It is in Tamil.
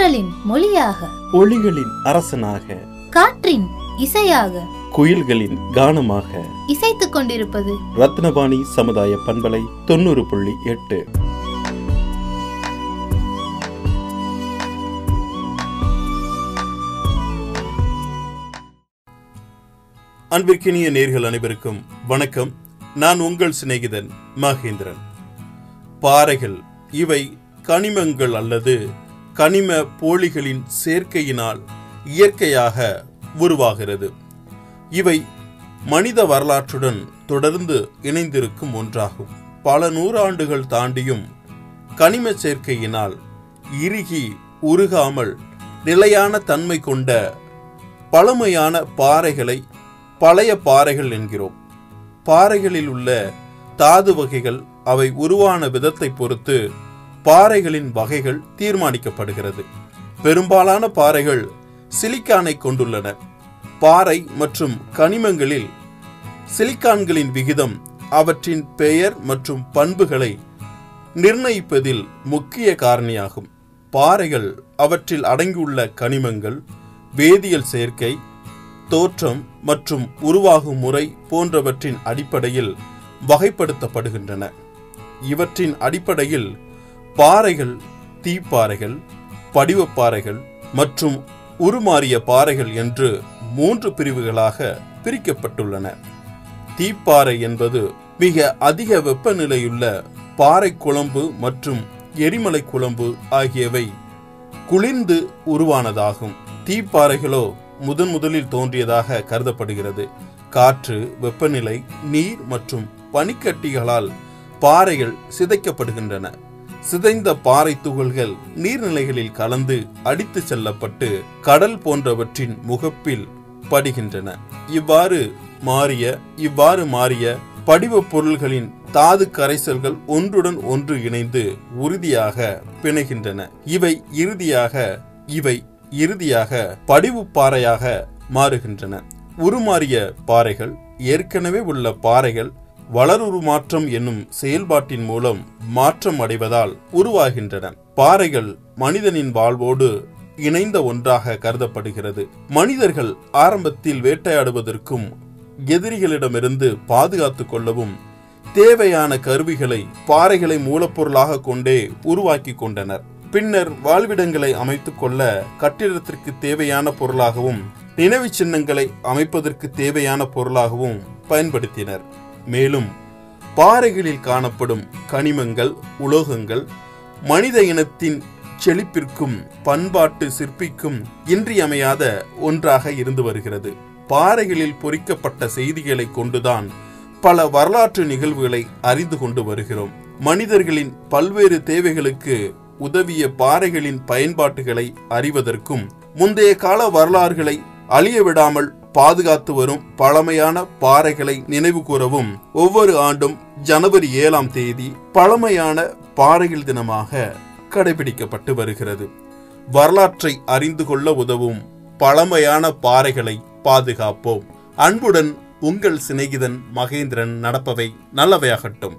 தென்றலின் மொழியாக. ஒளிகளின் அரசனாக. காற்றின் இசையாக. குயில்களின் கானமாக. இசைத்துக் கொண்டிருப்பது. ரத்னவாணி சமுதாய பண்பலை தொண்ணூறு புள்ளி எட்டு. அன்பிற்கினிய நேர்கள் அனைவருக்கும் வணக்கம். நான் உங்கள் சிநேகிதன் மகேந்திரன். பாறைகள் இவை கனிமங்கள் அல்லது கனிம போலிகளின் சேர்க்கையினால் இயற்கையாக உருவாகிறது. இவை மனித வரலாற்றுடன் தொடர்ந்து இணைந்திருக்கும் ஒன்றாகும். பல நூறாண்டுகள் தாண்டியும் கனிம சேர்க்கையினால் இறுகி உருகாமல் நிலையான தன்மை கொண்ட பழமையான பாறைகளை பழைய பாறைகள் என்கிறோம். பாறைகளில் உள்ள தாது வகைகள் அவை உருவான விதத்தை பொறுத்து பாறைகளின் வகைகள் தீர்மானிக்கப்படுகிறது. பெரும்பாலான பாறைகள் சிலிக்கானை கொண்டுள்ளன. பாறை மற்றும் கனிமங்களில் சிலிக்கான்களின் விகிதம் அவற்றின் பெயர் மற்றும் பண்புகளை நிர்ணயிப்பதில் முக்கிய காரணியாகும். பாறைகள் அவற்றில் அடங்கியுள்ள கனிமங்கள் வேதியியல் சேர்க்கை தோற்றம் மற்றும் உருவாகும் முறை போன்றவற்றின் அடிப்படையில் வகைப்படுத்தப்படுகின்றன. இவற்றின் அடிப்படையில் பாறைகள் தீப்பாறைகள் படிவப்பாறைகள் மற்றும் உருமாறிய பாறைகள் என்று மூன்று பிரிவுகளாக பிரிக்கப்பட்டுள்ளன. தீப்பாறை என்பது மிக அதிக வெப்பநிலையுள்ள பாறை குழம்பு மற்றும் எரிமலை குழம்பு ஆகியவை குளிர்ந்து உருவானதாகும். தீப்பாறைகளோ முதன் முதலில் தோன்றியதாக கருதப்படுகிறது. காற்று வெப்பநிலை நீர் மற்றும் பனிக்கட்டிகளால் பாறைகள் சிதைக்கப்படுகின்றன. சிதைந்த பாறை துகள்கள் நீர்நிலைகளில் கலந்து அடித்து செல்லப்பட்டு கடல் போன்றவற்றின் முகப்பில் படுகின்றன. இவ்வாறு மாறிய இவ்வாறு மாறிய படிவப் பொருள்களின் தாது கரைசல்கள் ஒன்றுடன் ஒன்று இணைந்து உறுதியாக பிணைகின்றன. இவை இறுதியாக இவை இறுதியாக படிவு பாறையாக மாறுகின்றன. உருமாறிய பாறைகள் ஏற்கனவே உள்ள பாறைகள் வளருருமாற்றம் என்னும் செயல்பாட்டின் மூலம் மாற்றம் அடைவதால் உருவாகின்றன. பாறைகள் மனிதனின் வாழ்வோடு இணைந்த ஒன்றாக கருதப்படுகிறது. மனிதர்கள் ஆரம்பத்தில் வேட்டையாடுவதற்கும் எதிரிகளிடமிருந்து பாதுகாத்துக் கொள்ளவும் தேவையான கருவிகளை பாறைகளை மூலப்பொருளாக கொண்டே உருவாக்கி கொண்டனர். பின்னர் வாழ்விடங்களை அமைத்துக் கொள்ள கட்டிடத்திற்கு தேவையான பொருளாகவும் நினைவு சின்னங்களை அமைப்பதற்கு தேவையான பொருளாகவும் பயன்படுத்தினர். மேலும் பாறைகளில் காணப்படும் கனிமங்கள் உலோகங்கள் மனித இனத்தின் செழிப்பிற்கும் பண்பாட்டு சிற்பிக்கும் இன்றியமையாத ஒன்றாக இருந்து வருகிறது. பாறைகளில் பொறிக்கப்பட்ட செய்திகளை கொண்டுதான் பல வரலாற்று நிகழ்வுகளை அறிந்து கொண்டு வருகிறோம். மனிதர்களின் பல்வேறு தேவைகளுக்கு உதவிய பாறைகளின் பயன்பாட்டுகளை அறிவதற்கும் முந்தைய கால வரலாறுகளை அழிய விடாமல் பாதுகாத்து வரும் பழமையான பாறைகளை நினைவு கூறவும் ஒவ்வொரு ஆண்டும் ஜனவரி ஏழாம் தேதி பழமையான பாறைகள் தினமாக கடைபிடிக்கப்பட்டு வருகிறது. வரலாற்றை அறிந்து கொள்ள உதவும் பழமையான பாறைகளை பாதுகாப்போம். அன்புடன் உங்கள் சிநேகிதன் மகேந்திரன் நடப்பவை நல்லவையாகட்டும்.